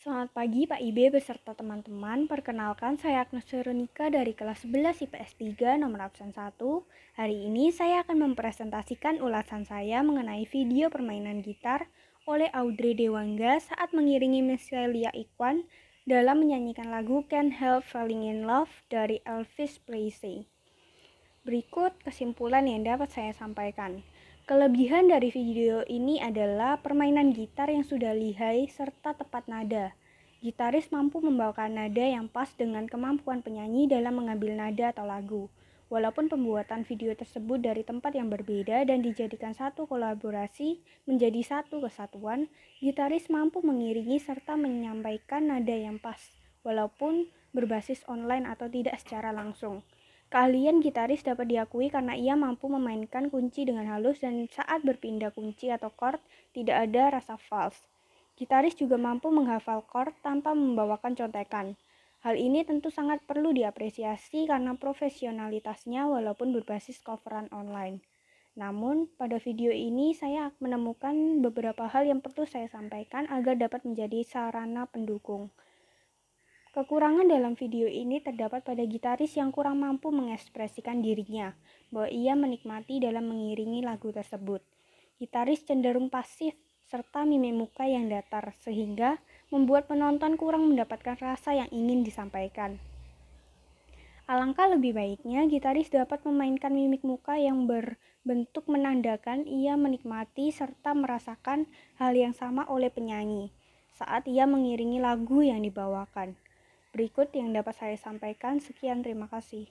Selamat pagi Pak Ibe beserta teman-teman. Perkenalkan saya Agnes Veronica dari kelas 11 IPS 3 nomor absen 1. Hari ini saya akan mempresentasikan ulasan saya mengenai video permainan gitar oleh Audrey Dewangga saat mengiringi Michelia Iqbal dalam menyanyikan lagu Can't Help Falling in Love dari Elvis Presley. Berikut kesimpulan yang dapat saya sampaikan. Kelebihan dari video ini adalah permainan gitar yang sudah lihai serta tepat nada. Gitaris mampu membawakan nada yang pas dengan kemampuan penyanyi dalam mengambil nada atau lagu. Walaupun pembuatan video tersebut dari tempat yang berbeda dan dijadikan satu kolaborasi menjadi satu kesatuan, gitaris mampu mengiringi serta menyampaikan nada yang pas, walaupun berbasis online atau tidak secara langsung. Keahlian gitaris dapat diakui karena ia mampu memainkan kunci dengan halus dan saat berpindah kunci atau chord tidak ada rasa false. Gitaris juga mampu menghafal chord tanpa membawakan contekan. Hal ini tentu sangat perlu diapresiasi karena profesionalitasnya walaupun berbasis coveran online. Namun, pada video ini saya menemukan beberapa hal yang perlu saya sampaikan agar dapat menjadi sarana pendukung. Kekurangan dalam video ini terdapat pada gitaris yang kurang mampu mengekspresikan dirinya, bahwa ia menikmati dalam mengiringi lagu tersebut. Gitaris cenderung pasif serta mimik muka yang datar, sehingga membuat penonton kurang mendapatkan rasa yang ingin disampaikan. Alangkah lebih baiknya gitaris dapat memainkan mimik muka yang berbentuk menandakan ia menikmati serta merasakan hal yang sama oleh penyanyi saat ia mengiringi lagu yang dibawakan. Berikut yang dapat saya sampaikan. Sekian, terima kasih.